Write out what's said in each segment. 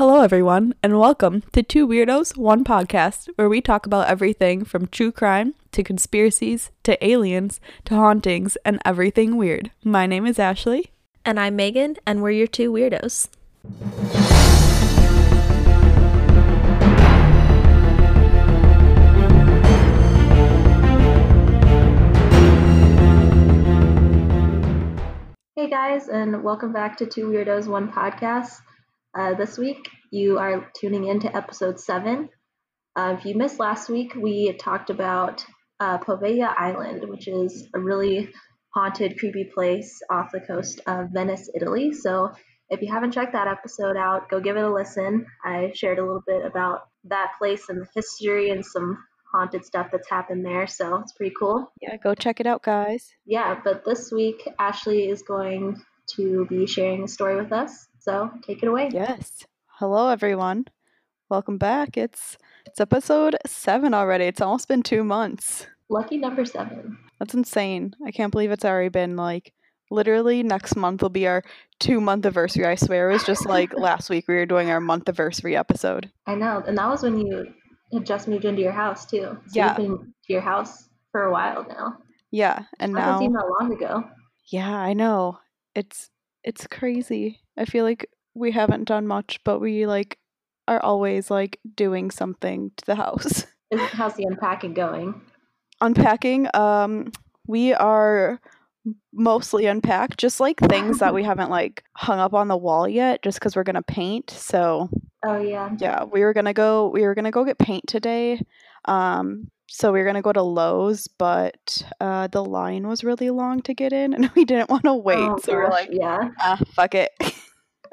Hello, everyone, and welcome to Two Weirdos, One Podcast, where we talk about everything from true crime to conspiracies to aliens to hauntings and everything weird. My name is Ashley. And I'm Megan, and we're your two weirdos. Hey guys, and welcome back to Two Weirdos, One Podcast. Uh, this week, you are tuning in to episode seven. Uh, if you missed last week, we talked about uh, Poveglia Island, which is a really haunted, creepy place off the coast of Venice, Italy. So if you haven't checked that episode out, go give it a listen. I shared a little bit about that place and the history and some haunted stuff that's happened there. So it's pretty cool. Yeah, go check it out, guys. Yeah, but this week, Ashley is going to be sharing a story with us. So take it away. Yes. Hello, everyone. Welcome back. It's it's episode seven already. It's almost been two months. Lucky number seven. That's insane. I can't believe it's already been like literally next month will be our two month anniversary. I swear it was just like last week we were doing our month anniversary episode. I know. And that was when you had just moved into your house too. So Yeah. You've been to your house for a while now. Yeah, and Doesn't now seem that long ago. yeah, I know. It's it's crazy. I feel like we haven't done much, but we like are always like doing something to the house. How's the unpacking going? Unpacking, um we are mostly unpacked, just like things that we haven't like hung up on the wall yet just cuz we're going to paint. So, Oh yeah. yeah we were gonna go we were gonna go get paint today um so we were gonna go to lowes but uh the line was really long to get in and we didn't want to wait Oh, so we're like yeah. ah fuck it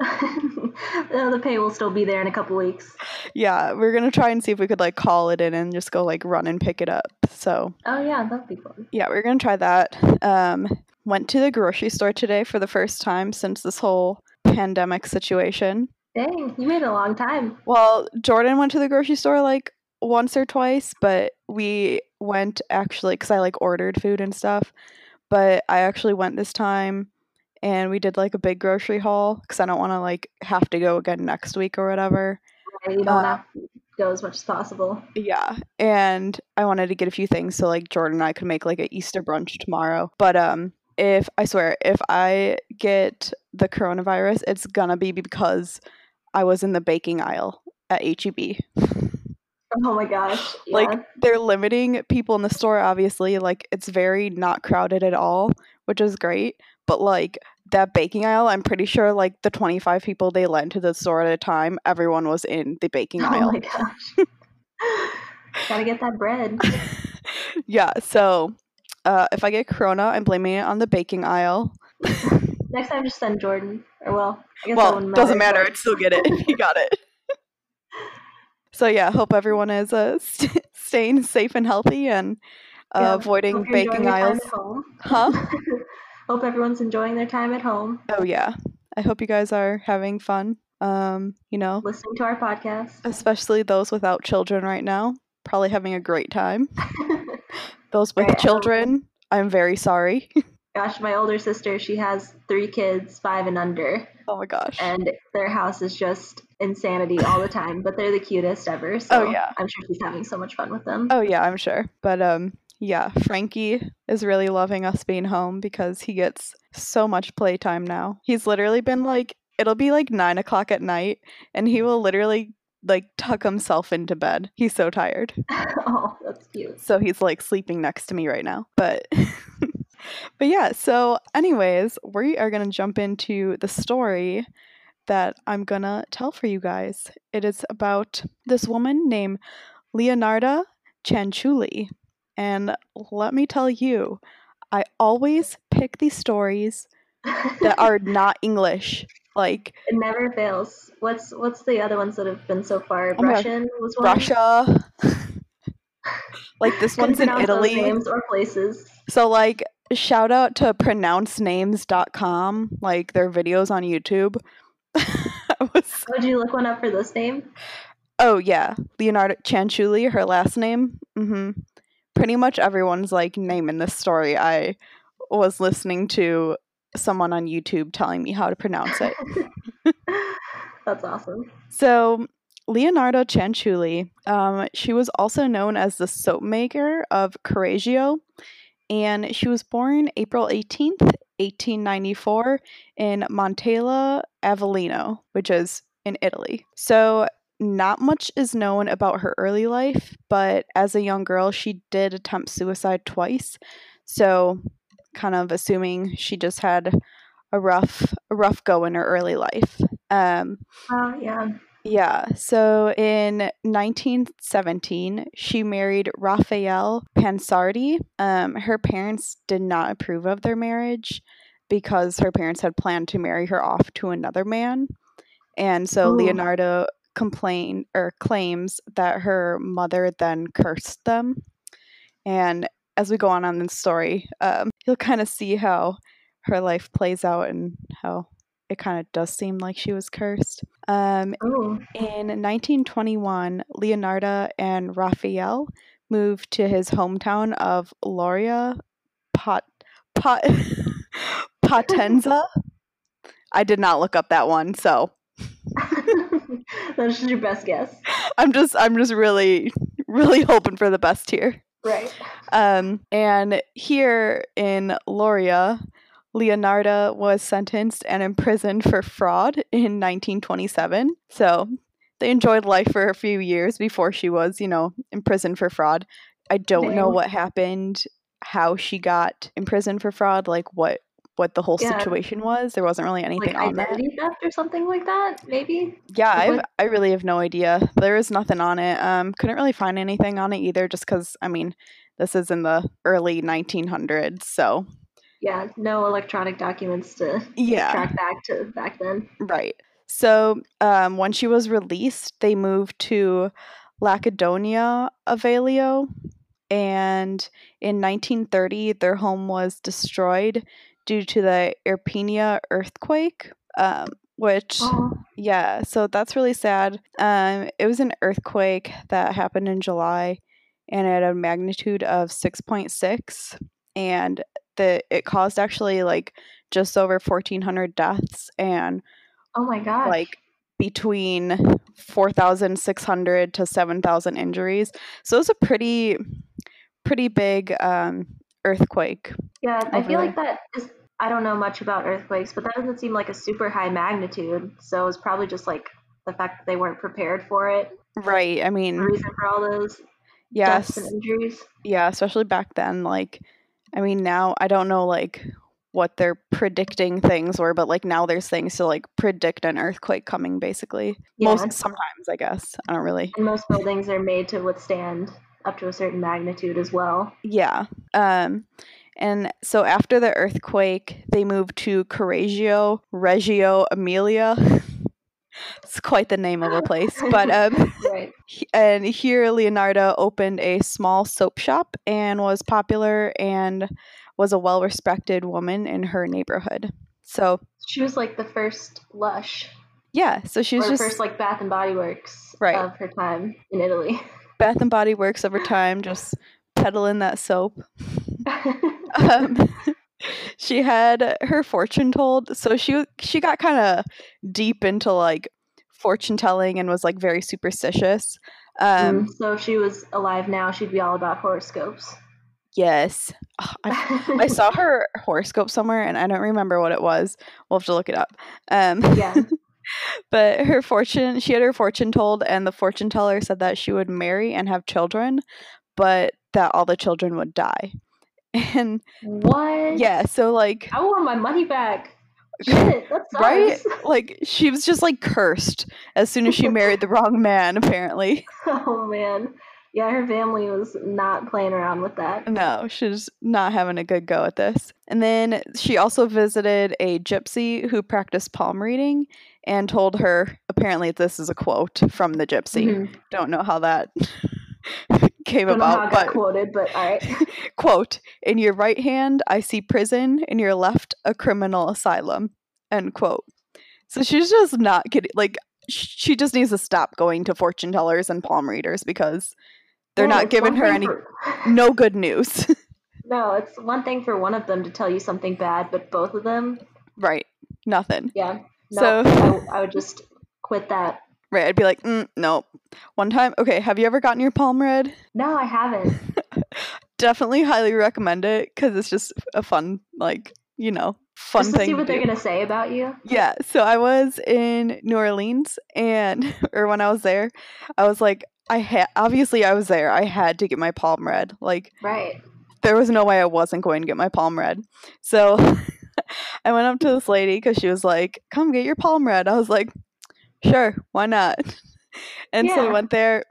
the pay will still be there in a couple weeks. yeah we are gonna try and see if we could like call it in and just go like run and pick it up so Oh yeah, that'd be fun. yeah we are gonna try that um went to the grocery store today for the first time since this whole pandemic situation Dang, you waited a long time. Well, Jordan went to the grocery store like once or twice, but we went actually because I like ordered food and stuff. But I actually went this time and we did like a big grocery haul because I don't want to like have to go again next week or whatever. You don't Uh, have to go as much as possible. Yeah. And I wanted to get a few things so like Jordan and I could make like an Easter brunch tomorrow. But um if I swear, if I get the coronavirus, it's gonna be because I was in the baking aisle at E HEB. Oh my gosh. Yeah. like they're limiting people in the store obviously like it's very not crowded at all which is great but like that baking aisle i'm pretty sure like the 25 people they let into the store at a time everyone was in the baking oh aisle my gosh. Gotta get that bread. yeah so uh, if i get corona i'm blaming it on the baking aisle Next time, just send Jordan. Or well, I guess well doesn't matter i'd still get it you got it so yeah hope everyone is uh, st- staying safe and healthy and uh, Yeah, avoiding hope baking aisles huh hope everyone's enjoying their time at home, Oh yeah. I hope you guys are having fun. Um, you know, listening to our podcast. especially those without children right now, probably having a great time. Those with Right, um, children, I'm very sorry. Gosh, my older sister, she has three kids, five and under, oh my gosh. and their house is just insanity all the time. But they're the cutest ever. So Oh, yeah. I'm sure she's having so much fun with them. Oh yeah, I'm sure. But um yeah, Frankie is really loving us being home because he gets so much playtime now. He's literally been like it'll be like nine o'clock at night and he will literally like tuck himself into bed. He's so tired. oh, that's cute. so he's like sleeping next to me right now but but yeah so anyways we are gonna jump into the story that i'm gonna tell for you guys it is about this woman named leonarda Cianciulli and let me tell you i always pick these stories that are not english like It never fails. What's what's the other ones that have been so far? Oh. Russian was one. russia like this one's in italy names or places. So like shout out to pronouncenames.com, like their videos on YouTube. Was, Would you look one up for this name? oh yeah, Leonardo Cianciulli, her last name. hmm Pretty much everyone's like name in this story. I was listening to someone on YouTube telling me how to pronounce it. That's awesome. So, Leonardo Cianciulli, um, she was also known as the soap maker of Correggio, and she was born April 18th, 1894, in Montella Avellino, which is in Italy. So, not much is known about her early life, but as a young girl, she did attempt suicide twice. So, kind of assuming she just had a rough, a rough go in her early life. Um, Oh, yeah. Yeah, so in 1917, she married Raphael Pansardi. Um, her parents did not approve of their marriage because her parents had planned to marry her off to another man. And so Ooh. Leonardo complained or claims that her mother then cursed them. And as we go on on this story, um, you'll kind of see how her life plays out and how it kind of does seem like she was cursed. Um, Oh, in 1921, Leonardo and Raphael moved to his hometown of Lauria Pot, Pot, Potenza. I did not look up that one, so that's just your best guess. I'm just I'm just really really hoping for the best here. Right. Um, and here in Lauria, Leonardo was sentenced and imprisoned for fraud in 1927. So they enjoyed life for a few years before she was, you know, imprisoned for fraud. I don't know what happened, how she got imprisoned for fraud, like what what the whole Yeah. situation was. There wasn't really anything Like on that. identity theft or something like that, maybe? Yeah, I What- I really have no idea. There is nothing on it. Um, couldn't really find anything on it either, just because I mean, this is in the early 1900s, so Yeah, no electronic documents to yeah, track back to back then. right. So um, when she was released, they moved to Lacedonia Avelio, and in 1930, their home was destroyed due to the Irpinia earthquake. Um, which Oh, Yeah, so that's really sad. Um, it was an earthquake that happened in July, and it had a magnitude of six point six, and it caused actually like just over fourteen hundred deaths and oh my god like between four thousand six hundred to seven thousand injuries. So it was a pretty pretty big um, earthquake. yeah, I feel there. like that is. I don't know much about earthquakes, but that doesn't seem like a super high magnitude. So it's probably just like the fact that they weren't prepared for it. Right. I mean, reason for all those yes. deaths and injuries. yeah especially back then like i mean now i don't know like what they're predicting things were but like now there's things to like predict an earthquake coming basically Yeah. most sometimes i guess i don't really And most buildings are made to withstand up to a certain magnitude as well. yeah um and so after the earthquake they moved to correggio reggio emilia it's quite the name of a place but um Right. He- and here Leonardo opened a small soap shop and was popular and was a well respected woman in her neighborhood. So She was like the first Lush, yeah, so she was just first like Bath and Body Works Right. of her time in Italy. Bath and Body Works over time, just peddling that soap. Um, she had her fortune told, so she she got kind of deep into like fortune telling and was like very superstitious. Um, Mm, so if she was alive now, she'd be all about horoscopes. yes, Ugh, I I saw her horoscope somewhere and I don't remember what it was. We'll have to look it up. Um, Yeah. but her fortune, she had her fortune told, and the fortune teller said that she would marry and have children, but that all the children would die. And What? yeah, so like, I want my money back. Shit, right? Like, she was just like cursed as soon as she married the wrong man, apparently. Oh man. Yeah, her family was not playing around with that. No, she's not having a good go at this. And then she also visited a gypsy who practiced palm reading and told her apparently this is a quote from the gypsy. Mhm. Don't know how that came Don't know how about, but quoted, but all right. quote, in your right hand I see prison, in your left a criminal asylum. End quote. So she's just not getting like she just needs to stop going to fortune tellers and palm readers because they're Well, not giving her any for- no good news. no, it's one thing for one of them to tell you something bad, but both of them, right. Nothing. yeah. No, So- I, I would just quit that. Right. I'd be like, mm, nope. One time, okay, have you ever gotten your palm read? No, I haven't. Definitely highly recommend it because it's just a fun, like, you know, fun Just to thing. see what they're do. gonna say about you. Yeah, so I was in New Orleans and or when I was there, I was like I had obviously I was there. I had to get my palm read. Like Right. there was no way I wasn't going to get my palm read. So I went up to this lady cuz she was like, "Come get your palm read." I was like, "Sure, why not?" And so I Yeah. went there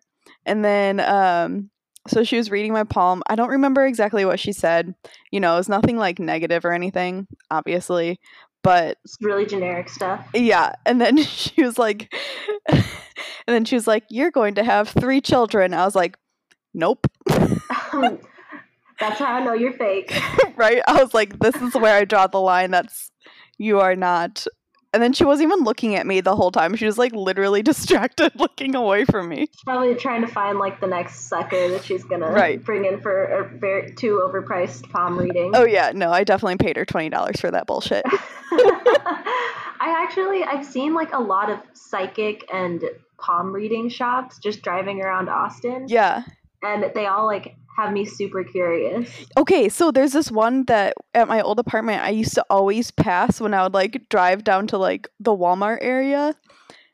and then um so she was reading my palm. I don't remember exactly what she said. You know, it was nothing like negative or anything, obviously. But It's really generic stuff. yeah, and then she was like, and then she was like, "You're going to have three children." I was like, "Nope." That's how I know you're fake. right? I was like, "This is where I draw the line. That's you are not." And then she wasn't even looking at me the whole time. She was like literally distracted, looking away from me. She's probably trying to find like the next sucker that she's gonna Right. bring in for a very too overpriced palm reading. Oh yeah, no, I definitely paid her twenty dollars for that bullshit. I actually I've seen like a lot of psychic and palm reading shops just driving around Austin, Yeah. and they all like have me super curious. Okay, so there's this one that at my old apartment I used to always pass when I would like drive down to like the Walmart area.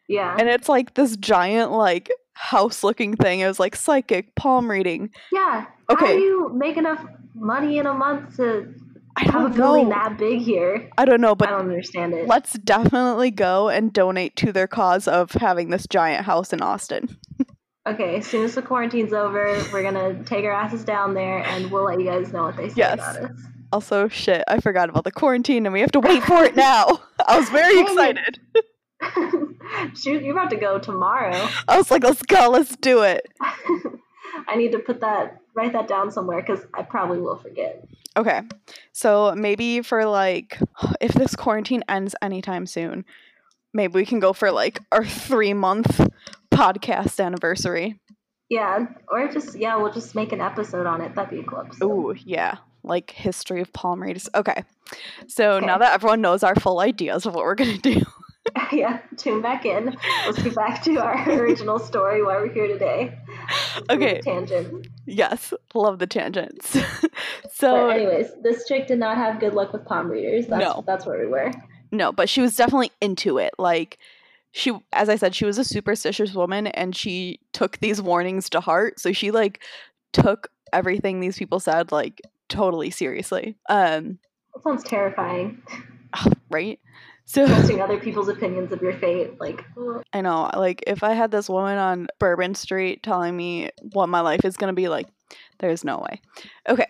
Yeah, and it's like this giant like house looking thing it was like psychic palm reading yeah. Okay. How do you make enough money in a month to i have a don't building know that big here? i don't know but I don't understand it. let's definitely go and donate to their cause of having this giant house in austin Okay, as soon as the quarantine's over, we're gonna take our asses down there, and we'll let you guys know what they say Yes. about us. also shit i forgot about the quarantine and we have to wait for it now i was very excited Shoot, you're about to go tomorrow. i was like let's go let's do it I need to put that, write that down somewhere because I probably will forget. okay so maybe for like if this quarantine ends anytime soon maybe we can go for like our three month podcast anniversary Yeah, or just yeah, we'll just make an episode on it. That'd be a cool episode. Ooh, yeah. Like history of palm readers. Okay. So now that everyone knows our full ideas of what we're gonna do. yeah, tune back in. Let's get back to our original story. Why we're here today. Okay. Tangent. Yes. Love the tangents. But so anyways, this chick did not have good luck with palm readers. That's, No. that's where we were. no, but she was definitely into it. Like she as I said, she was a superstitious woman and she took these warnings to heart. So she like took everything these people said like totally seriously. Um, That sounds terrifying. right? So Trusting other people's opinions of your fate. Like, ugh. I know, like if I had this woman on Bourbon Street telling me what my life is gonna be like, there's no way. Okay.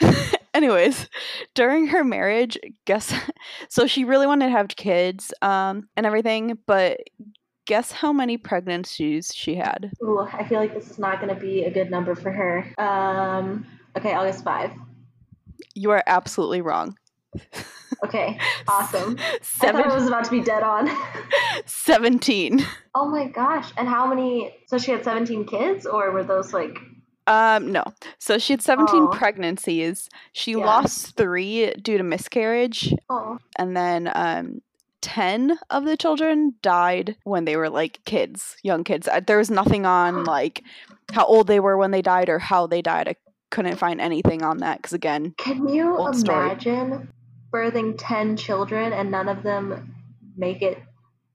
Anyways, during her marriage, guess so she really wanted to have kids, um, and everything, but guess how many pregnancies she had? ooh, I feel like this is not going to be a good number for her. Um, okay, I'll guess five. You are absolutely wrong. Okay, awesome. I thought it was about to be dead on. 17. oh my gosh! And how many? So she had seventeen kids, or were those like? Um, no. So she had 17 Oh. pregnancies. She Yeah. lost three due to miscarriage, Oh, and then um 10 of the children died when they were like kids young kids Uh, there was nothing on like how old they were when they died or how they died i couldn't find anything on that because again can you Old story. imagine birthing ten children and none of them make it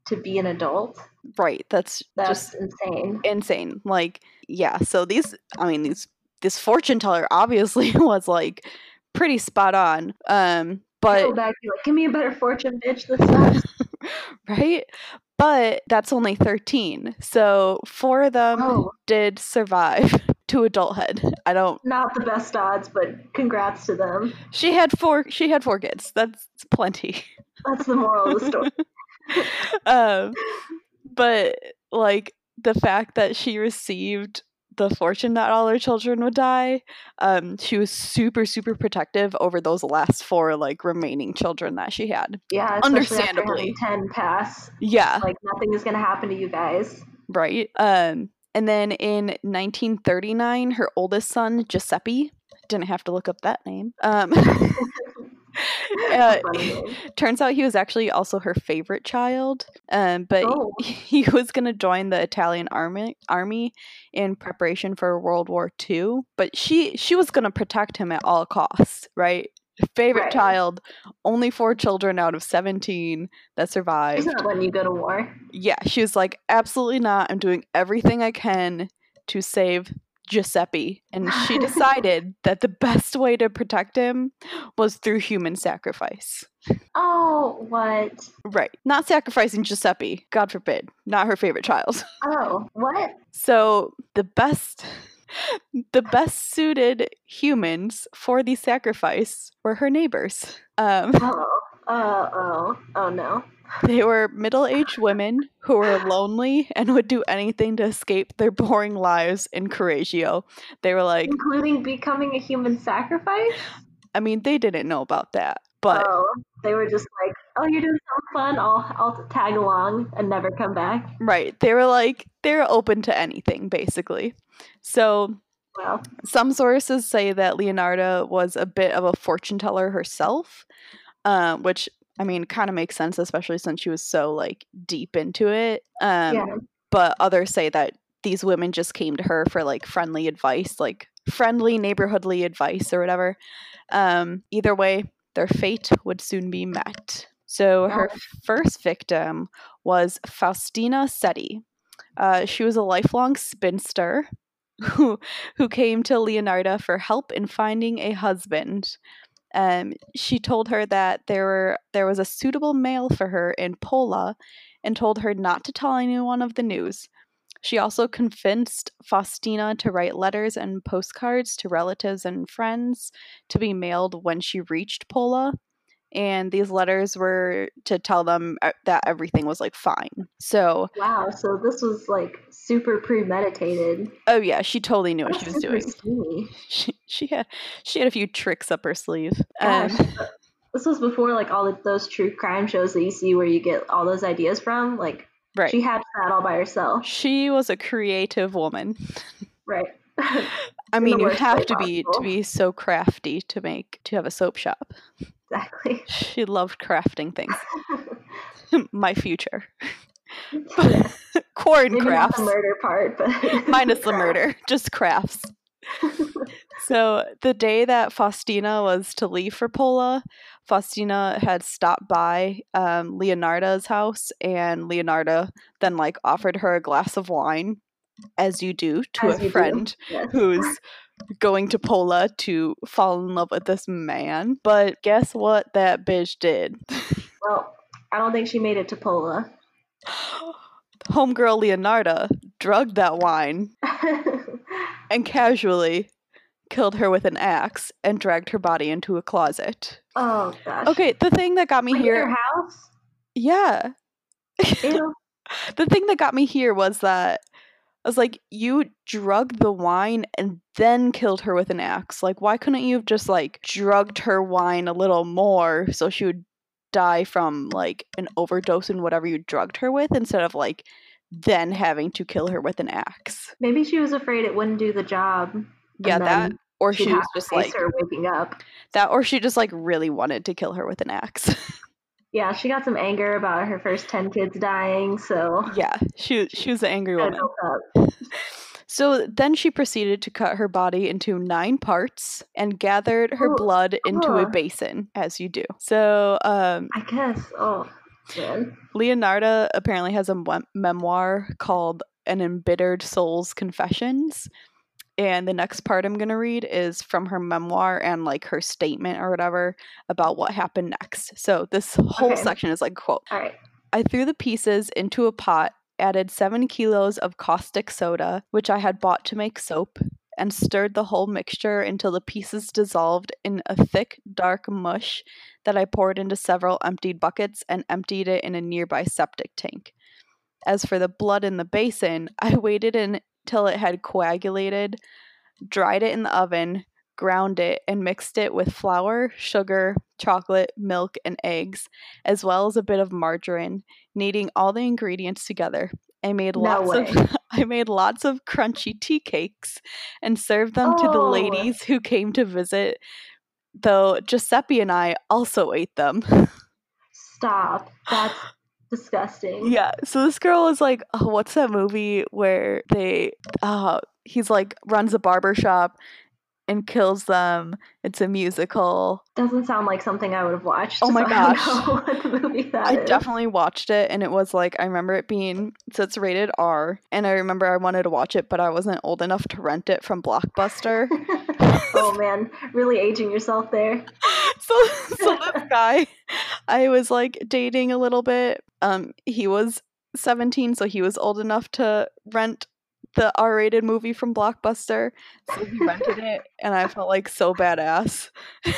to be an adult? right that's, That's just insane. insane like yeah so these i mean these this fortune teller obviously was like pretty spot on um Go but back, be like, give me a better fortune, bitch. This sucks. right but that's only 13 so four of them oh, did survive to adulthood i don't not the best odds, but congrats to them. She had four. She had four kids. That's plenty. That's the moral of the story. um, but like the fact that she received the fortune that all her children would die, um, she was super super protective over those last four like remaining children that she had. Yeah, Understandably. ten pass. Yeah, Like nothing is gonna happen to you guys. right. Um, and then in 1939, her oldest son Giuseppe didn't have to look up that name. Um, Uh, turns out he was actually also her favorite child, um, but Oh. he was going to join the Italian army army in preparation for World War II. But she she was going to protect him at all costs, right? Favorite Right. child, only four children out of seventeen that survived. She's not letting you go to war. yeah, she was like, absolutely not. I'm doing everything I can to save Giuseppe. And she decided that the best way to protect him was through human sacrifice. Oh, what? Right. Not sacrificing Giuseppe, God forbid. Not her favorite child. Oh, what? So the best the best suited humans for the sacrifice were her neighbors. Um, Oh, oh, oh, oh no. They were middle aged women who were lonely and would do anything to escape their boring lives in Correggio. They were like, Including becoming a human sacrifice? I mean, they didn't know about that, but oh, they were just like, oh, you're doing something fun. I'll, I'll tag along and never come back. right, they were like, they're open to anything, basically. So Well, some sources say that Leonardo was a bit of a fortune teller herself, uh, which I mean, kind of makes sense, especially since she was so like deep into it. Um, yeah. but others say that these women just came to her for like friendly advice, like friendly neighborhoodly advice or whatever. Um, either way, their fate would soon be met. So her first victim was Faustina Setti. Uh, she was a lifelong spinster who who came to Leonarda for help in finding a husband. Um, she told her that there were there was a suitable male for her in Pola, and told her not to tell anyone of the news. She also convinced Faustina to write letters and postcards to relatives and friends to be mailed when she reached Pola. And these letters were to tell them uh, that everything was like fine. So, Wow. So this was like super premeditated. oh yeah, she totally knew what she was doing. She, she had she had a few tricks up her sleeve. Um, this was before like all the, those true crime shows that you see where you get all those ideas from. Like right. she had that all by herself. She was a creative woman. Right. I mean, you have to be to be so crafty to make to have a soap shop. Exactly. She loved crafting things. My future. yeah. Corn Maybe crafts. the murder part, but Minus the murder. Just crafts. So the day that Faustina was to leave for Pola, Faustina had stopped by um, Leonarda's house, and Leonarda then like offered her a glass of wine, as you do to As a friend Yes. who's going to Pola to fall in love with this man. But guess what that bitch did? Well, I don't think she made it to Pola. Homegirl Leonarda drugged that wine and casually killed her with an axe and dragged her body into a closet. oh gosh. Okay, the thing that got me her here, house? yeah, Ew. the thing that got me here was that I was like, you drugged the wine and then killed her with an axe. Like, why couldn't you have just like drugged her wine a little more so she would die from like an overdose in whatever you drugged her with instead of like then having to kill her with an axe? Maybe she was afraid it wouldn't do the job. Yeah, that or she was just like her waking up. that, or she just like really wanted to kill her with an axe. Yeah, she got some anger about her first ten kids dying, so yeah, she she was an angry woman. So then she proceeded to cut her body into nine parts and gathered her Ooh, blood into a basin, as you do. So um, I guess. Oh man. Leonarda apparently has a mem- memoir called An Embittered Soul's Confessions. And the next part I'm going to read is from her memoir and like her statement or whatever about what happened next. So this whole Okay. section is like, quote, All right. I threw the pieces into a pot, added seven kilos of caustic soda, which I had bought to make soap, and stirred the whole mixture until the pieces dissolved in a thick, dark mush that I poured into several emptied buckets and emptied it in a nearby septic tank. As for the blood in the basin, I waited until it had coagulated, dried it in the oven, ground it, and mixed it with flour, sugar, chocolate, milk, and eggs, as well as a bit of margarine, kneading all the ingredients together. I made No lots way. of I made lots of crunchy tea cakes and served them to the Oh. ladies who came to visit though Giuseppe and I also ate them. Stop. That's disgusting. Yeah. So this girl is like, oh, what's that movie where they uh he's like runs a barber shop and kills them. It's a musical. Doesn't sound like something I would have watched. Oh my so I gosh. know what movie that I is. definitely watched it and it was like I remember it being so it's rated R and I remember I wanted to watch it but I wasn't old enough to rent it from Blockbuster. oh man, really aging yourself there. so so this guy I was like dating a little bit. Um he was 17 so he was old enough to rent the R-rated movie from Blockbuster. So he rented it and I felt like so badass.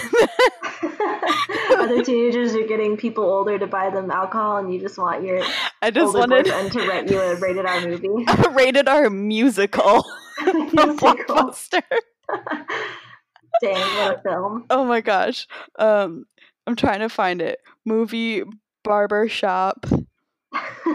Other teenagers are getting people older to buy them alcohol, and you just want your I just older wanted to rent you a rated R movie. a rated R musical from Musical. Blockbuster. Dang, what a film! Oh my gosh. Um I'm trying to find it. Movie barber shop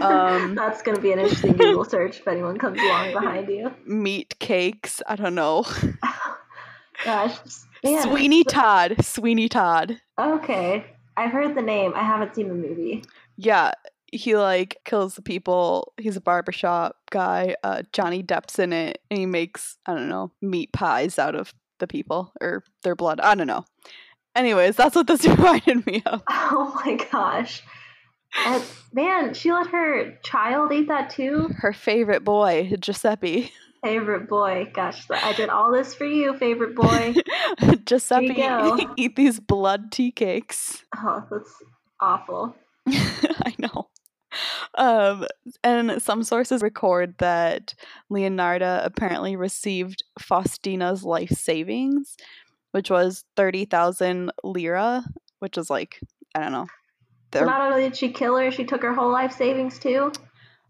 Um, That's gonna be an interesting Google search if anyone comes along behind you. meat cakes. I don't know. Gosh, man. Sweeney Todd. Sweeney Todd. Okay, I've heard the name. I haven't seen the movie. Yeah, he like kills the people. He's a barbershop guy. Uh, Johnny Depp's in it, and he makes I don't know meat pies out of the people or their blood. I don't know. Anyways, that's what this reminded me of. Oh my gosh. And, man, she let her child eat that too? Her favorite boy, Giuseppe. Favorite boy. Gosh, I did all this for you, favorite boy. Giuseppe, go. eat these blood tea cakes. Oh, that's awful. I know. Um, and some sources record that Leonardo apparently received Faustina's life savings, which was 30,000 lira, which is like, I don't know. So the- not only did she kill her, she took her whole life savings too.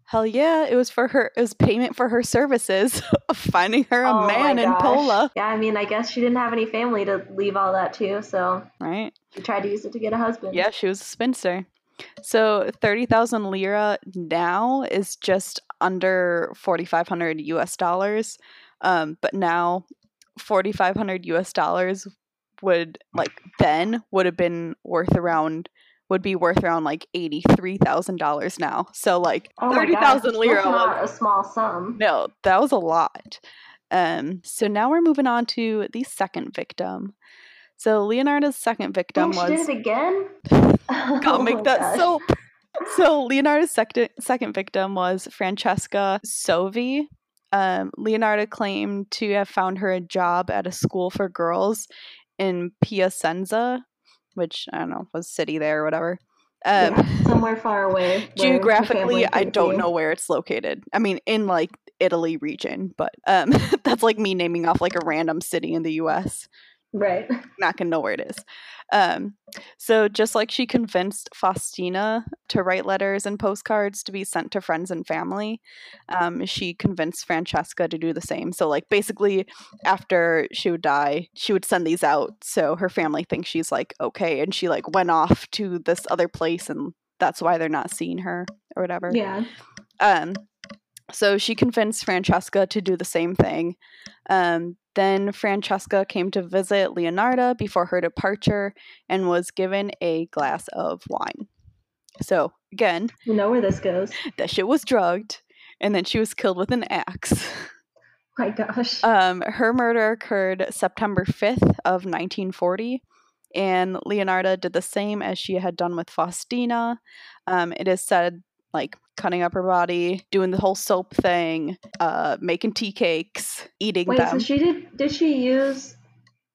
hell yeah, it was for her, it was payment for her services of finding her a Oh man in. Pola, Yeah, I mean, I guess she didn't have any family to leave all that to, so right? she tried to use it to get a husband. Yeah, she was a spinster. So 30,000 lira now is just under 4,500 US dollars. Um, but now 4,500 US dollars would, like, then would have been worth around, would be worth around like $83,000 now. So, like, Oh 30,000 that's lira was not a small sum. no, that was a lot. Um, so now we're moving on to the second victim. So Leonardo's second victim she was did it again? gotta oh make that gosh. soap. So Leonardo's second second victim was Francesca Soavi. Um, Leonardo claimed to have found her a job at a school for girls in Piacenza, which I don't know was city there or whatever. Um, Yeah, somewhere far away. geographically i don't be. know where it's located i mean in like italy region but um that's like me naming off like a random city in the us Right. not gonna know where it is um so just like she convinced faustina to write letters and postcards to be sent to friends and family um she convinced francesca to do the same so like basically after she would die she would send these out so her family thinks she's like okay and she like went off to this other place and that's why they're not seeing her or whatever Yeah. um, so she convinced Francesca to do the same thing. Um, then Francesca came to visit Leonarda before her departure and was given a glass of wine. So again, You know where this goes. that shit was drugged, and then she was killed with an axe. My gosh. Um, her murder occurred September 5th of 1940, and Leonarda did the same as she had done with Faustina. Um, it is said, like, cutting up her body, doing the whole soap thing, uh, making tea cakes, eating Wait, them. so she did did she use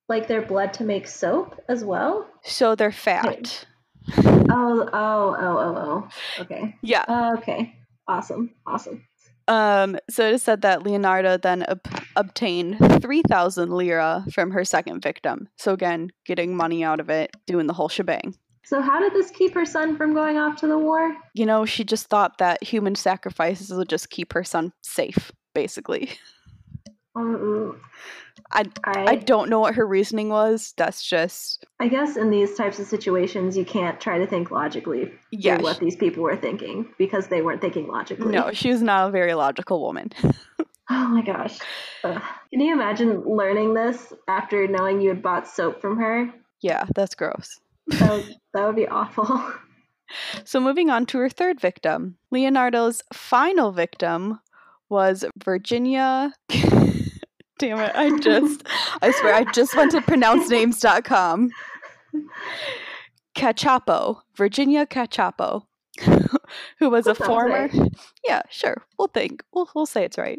like their blood to make soap as well? so they're fat. Oh, oh, oh, oh, oh. Okay. Yeah. Uh, okay. Awesome. Awesome. Um, so it is said that Leonardo then ob- obtained 3,000 lira from her second victim. So again, getting money out of it, doing the whole shebang. So how did this keep her son from going off to the war? you know, she just thought that human sacrifices would just keep her son safe, basically. Um, I I, I don't know what her reasoning was. That's just I guess in these types of situations, you can't try to think logically yeah. what these people were thinking because they weren't thinking logically. No, she was not a very logical woman. Oh my gosh. Ugh. Can you imagine learning this after knowing you had bought soap from her? Yeah, that's gross. That would, that would be awful. So, moving on to her third victim. Leonardo's final victim was Virginia. Damn it, I just, I swear, I just went to pronouncenames.com. Cacioppo, Virginia Cacioppo, who was That a former. right. Yeah, sure. We'll think. We'll, we'll say it's right.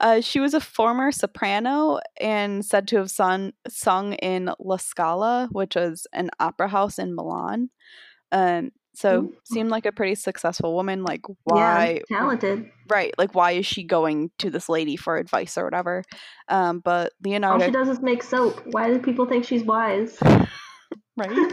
Uh, she was a former soprano and said to have sung, sung in La Scala, which was an opera house in Milan. Um, so seemed like a pretty successful woman. Like, Yeah, why? talented. Right. Like, why is she going to this lady for advice or whatever? Um, but Leonardo All she does is make soap. Why do people think she's wise? right?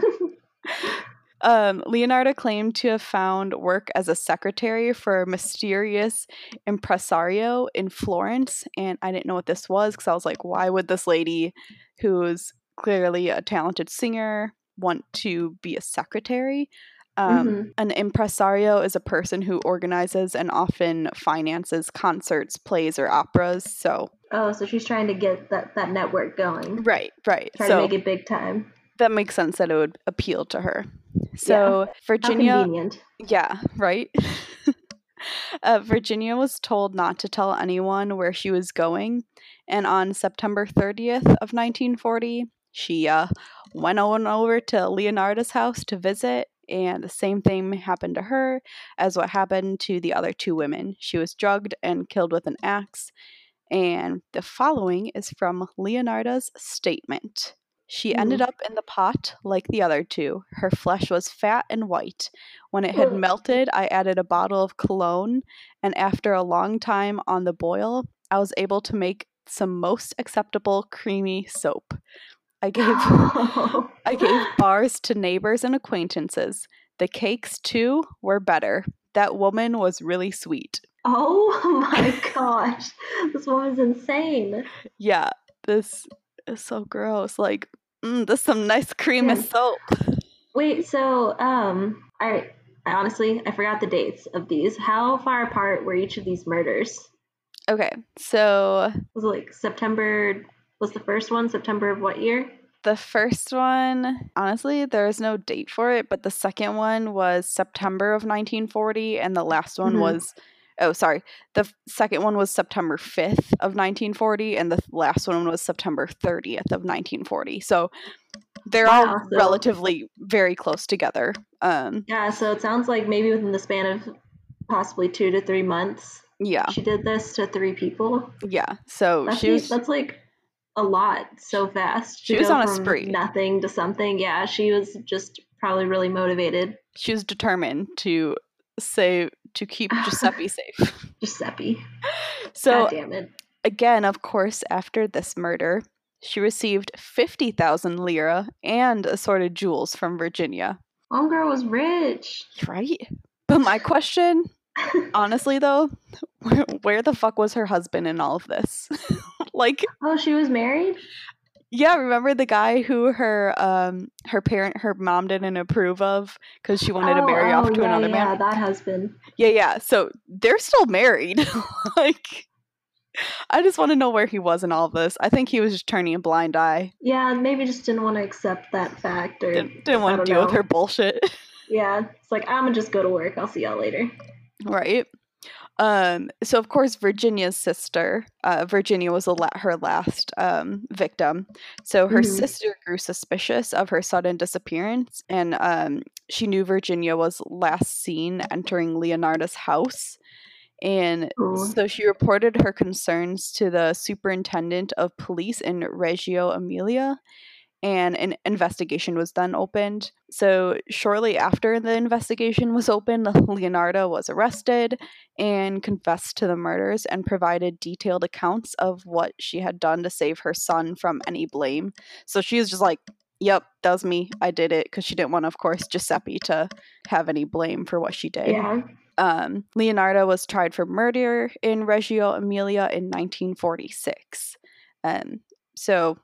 Um, Leonardo claimed to have found work as a secretary for a mysterious impresario in Florence, and I didn't know what this was because I was like, why would this lady, who's clearly a talented singer, want to be a secretary? Um, Mhm. An impresario is a person who organizes and often finances concerts, plays, or operas. So, Oh, so she's trying to get that, that network going. right, right. Trying so to make it big time. that makes sense that it would appeal to her. So How Virginia, convenient. yeah, right. uh, Virginia was told not to tell anyone where she was going, and on September 30th of 1940, she uh, went on over to Leonardo's house to visit, and the same thing happened to her as what happened to the other two women. She was drugged and killed with an axe. And the following is from Leonardo's statement. She ended mm. up in the pot like the other two. Her flesh was fat and white. When it had oh. melted, I added a bottle of cologne, and after a long time on the boil, I was able to make some most acceptable creamy soap. I gave I gave bars to neighbors and acquaintances. The cakes too were better. That woman was really sweet. Oh my gosh. This woman's insane. Yeah, this is so gross. Like, mm, this some nice creamy Yeah. soap. Wait, so um I I honestly I forgot the dates of these. How far apart were each of these murders? Okay, so Was it like September was the first one September of what year? the first one, honestly, there is no date for it, but the second one was September of 1940, and the last one Mhm. was, oh, sorry, the second one was September 5th of 1940, and the th- last one was September 30th of 1940. So they're all so- relatively very close together. Um, Yeah, so it sounds like maybe within the span of possibly 2 to 3 months yeah, she did this to three people. yeah. So That's she was, that's like a lot so fast. She was on a spree. Nothing to something. Yeah, she was just probably really motivated. she was determined to say to keep Giuseppe safe. Giuseppe. So God damn it. again, of course, after this murder, she received 50,000 lira and assorted jewels from Virginia. Homegirl was rich. Right? But my question, honestly though, where, where the fuck was her husband in all of this? like, Oh, she was married? Yeah, remember the guy who her um her parent her mom didn't approve of cuz she wanted to Oh, marry off oh, to yeah, another yeah, man? Yeah, that husband. Yeah, yeah. So they're still married. like I just want to know where he was in all of this. I think he was just turning a blind eye. Yeah, maybe just didn't want to accept that fact or Didn't, didn't want to deal with her bullshit. Yeah, it's like I'm gonna just go to work. I'll see y'all later. right. Um, so of course Virginia's sister, uh, Virginia was la- her last um, victim. So her Mhm. sister grew suspicious of her sudden disappearance, and um, she knew Virginia was last seen entering Leonardo's house. And Ooh. so she reported her concerns to the superintendent of police in Reggio Emilia, and an investigation was then opened. So, shortly after the investigation was opened, Leonardo was arrested and confessed to the murders and provided detailed accounts of what she had done to save her son from any blame. So, she was just like, Yep, that was me. I did it because she didn't want, of course, Giuseppe to have any blame for what she did. Yeah. Um, Leonardo was tried for murder in Reggio Emilia in 1946. Um, so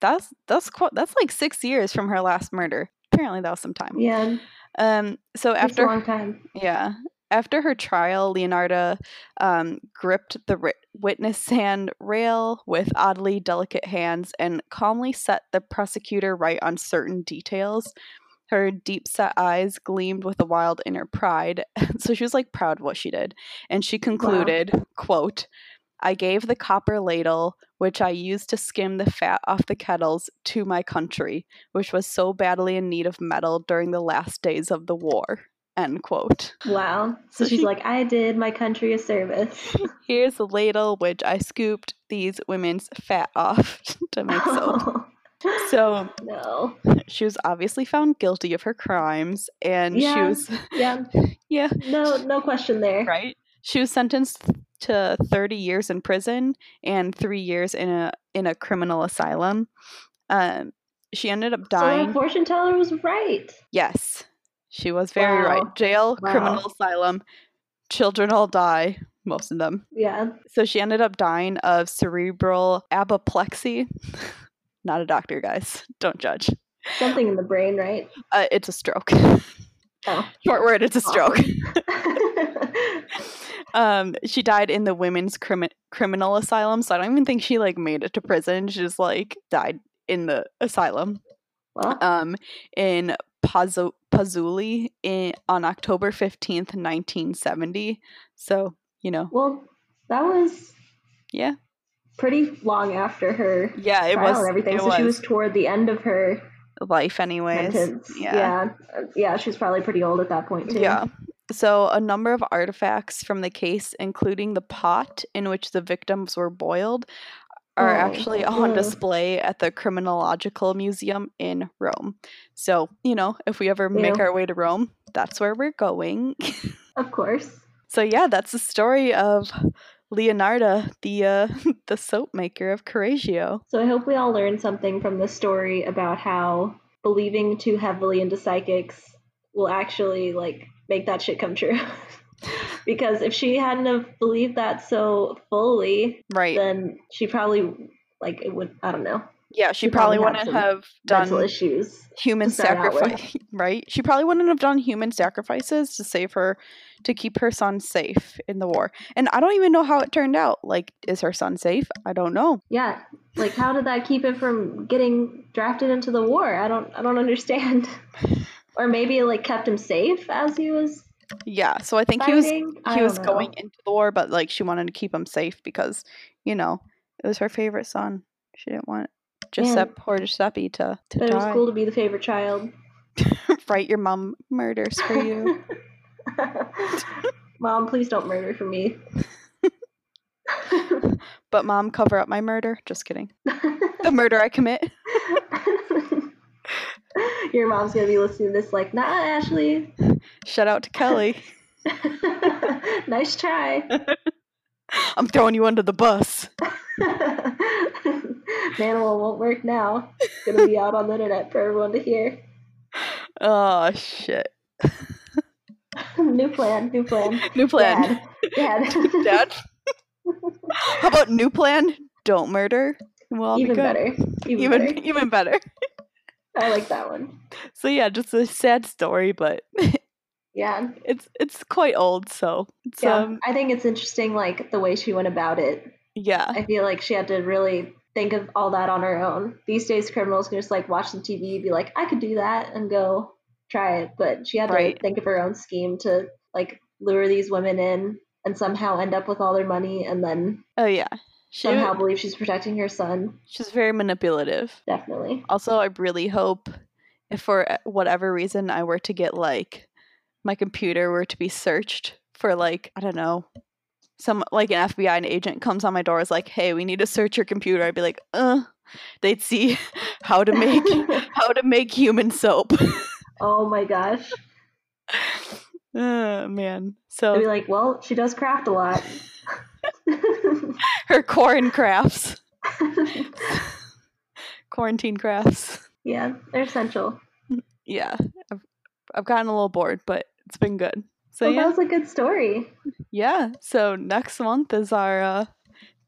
that's that's quite, that's like six years from her last murder. Apparently, that was some time. Yeah. Um, so after long time. yeah, after her trial, Leonarda um, gripped the ri- witness stand rail with oddly delicate hands and calmly set the prosecutor right on certain details. Her deep set eyes gleamed with a wild inner pride. so she was like proud of what she did. And she concluded, quote, I gave the copper ladle, which I used to skim the fat off the kettles, to my country, which was so badly in need of metal during the last days of the war. End quote. Wow. So, she's like, I did my country a service. Here's the ladle which I scooped these women's fat off to make soap. So no. she was obviously found guilty of her crimes and she Yeah. was Yeah. yeah, No. No question there. right? She was sentenced to 30 years in prison and 3 years in a in a criminal asylum. Um she ended up So dying. that fortune teller was right. yes. She was very Wow. right. Jail, Wow. criminal asylum. Children all die, most of them. Yeah. So she ended up dying of cerebral apoplexy. Not a doctor, guys. Don't judge. Something in the brain, right? Uh, it's a stroke. Oh. Short word, it's a stroke. Um, she died in the women's crimi- criminal asylum, so I don't even think she like made it to prison. She just like died in the asylum. well, Um, in Pazzo- Pozzuoli in on October fifteenth, nineteen seventy. So you know, well, that was yeah, pretty long after her yeah, it trial was and everything. It so was she was toward the end of her life, anyways. sentence. Yeah. Yeah. Uh, Yeah, She was probably pretty old at that point too. Yeah. So, a number of artifacts from the case, including the pot in which the victims were boiled, are Oh, actually on ugh. display at the Criminological Museum in Rome. So, you know, if we ever make our way to Rome, that's where we're going. Of course. so, yeah, that's the story of Leonarda, the uh, the soap maker of Correggio. So I hope we all learned something from this story about how believing too heavily into psychics will actually like make that shit come true. because if she hadn't have believed that so fully, Right. then she probably like it would I don't know yeah, she, she probably, probably wouldn't have done issues. human to start out with. sacrifice right she probably wouldn't have done human sacrifices to save her to keep her son safe in the war and i don't even know how it turned out like is her son safe i don't know Yeah, like how did that keep him from getting drafted into the war? I don't I don't understand. or maybe it like kept him safe as he was yeah so i think he was he was know. going into the war but like she wanted to keep him safe because you know it was her favorite son. She didn't want Giuseppe poor Giuseppe to, to But it was cool to be the favorite child. right your mom murders for you. Mom, please don't murder for me. but mom cover up my murder. Just kidding. The murder i commit Your mom's gonna be listening to this like, nah, Ashley. shout out to kelly nice try. i'm throwing you under the bus Manimal won't work now. It's gonna be out on the internet for everyone to hear. Oh shit. new plan, new plan. New plan. Dad. Dad. Dad. How about new plan? Don't murder. We'll Even be good. better. Even, Even better. even better. I like that one. So yeah, just a sad story, but Yeah. it's it's quite old, so it's Yeah. um I think it's interesting like the way she went about it. yeah. I feel like she had to really think of all that on her own. These days, criminals can just like watch the TV, be like, I could do that, and go try it. But she had Right. to think of her own scheme to like lure these women in and somehow end up with all their money and then Oh yeah. She somehow believe she's protecting her son. she's very manipulative. Definitely. Also, I really hope if for whatever reason I were to get like my computer were to be searched for like I don't know some like an FBI agent comes on my door is like, "Hey, we need to search your computer." I'd be like, "Uh." They'd see how to make how to make human soap. oh my gosh. oh man. So I'd be like, well, she does craft a lot. Her corn crafts, quarantine crafts. yeah, they're essential. Yeah. I've, I've gotten a little bored, but it's been good. So well, yeah. that was a good story. Yeah. So next month is our uh,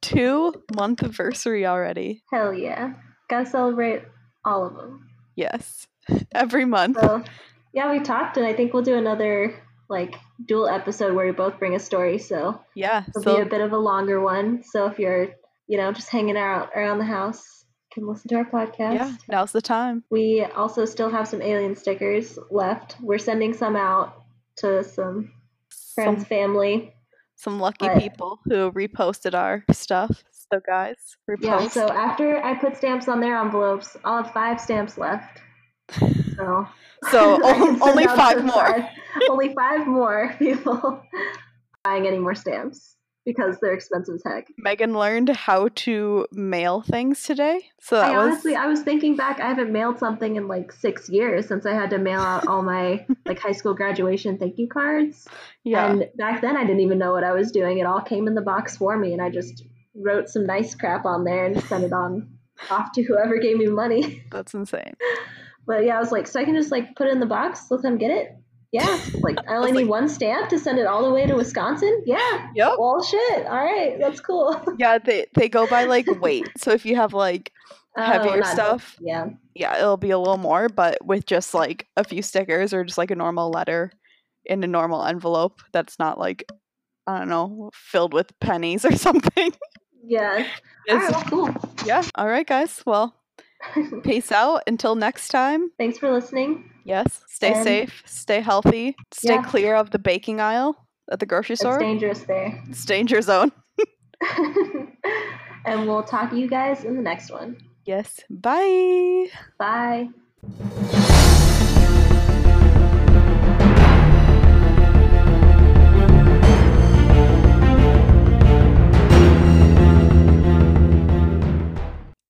two month anniversary already. Hell yeah. Gotta celebrate all of them. Yes. Every month. So, yeah, we talked, and I think we'll do another like dual episode where we both bring a story. So Yeah. it'll So be a bit of a longer one. So if you're, you know, just hanging out around the house, can listen to our podcast. yeah, now's the time. We also still have some alien stickers left. We're sending some out to some friends, Some, family. some lucky but- people who reposted our stuff. So guys, repost. Yeah, so after I put stamps on their envelopes, I'll have five stamps left. So, So, I can on- send only five more. only five more people buying any more stamps because they're expensive as heck. Megan learned how to mail things today. So that I was honestly, I was thinking back, I haven't mailed something in like six years since I had to mail out all my like high school graduation thank you cards. yeah. And back then, I didn't even know what I was doing. It all came in the box for me, and I just wrote some nice crap on there and sent it on off to whoever gave me money. That's insane. But yeah, I was like, so I can just like put it in the box, let them get it. Yeah, like I only was need like- one stamp to send it all the way to Wisconsin. Yeah. Yep. Well, shit. All right, that's cool. Yeah, they they go by like weight. So if you have like Oh, heavier not- stuff, Yeah. yeah, it'll be a little more, but with just like a few stickers or just like a normal letter in a normal envelope that's not like I don't know, filled with pennies or something. Yeah. All right. Well, yeah. All right, guys. Well, cool. peace out. Until next time. Thanks for listening. Yes. Stay And- safe. Stay healthy. Stay Yeah. clear of the baking aisle at the grocery store. It's dangerous there. It's danger zone. and we'll talk to you guys in the next one. Yes. Bye. Bye.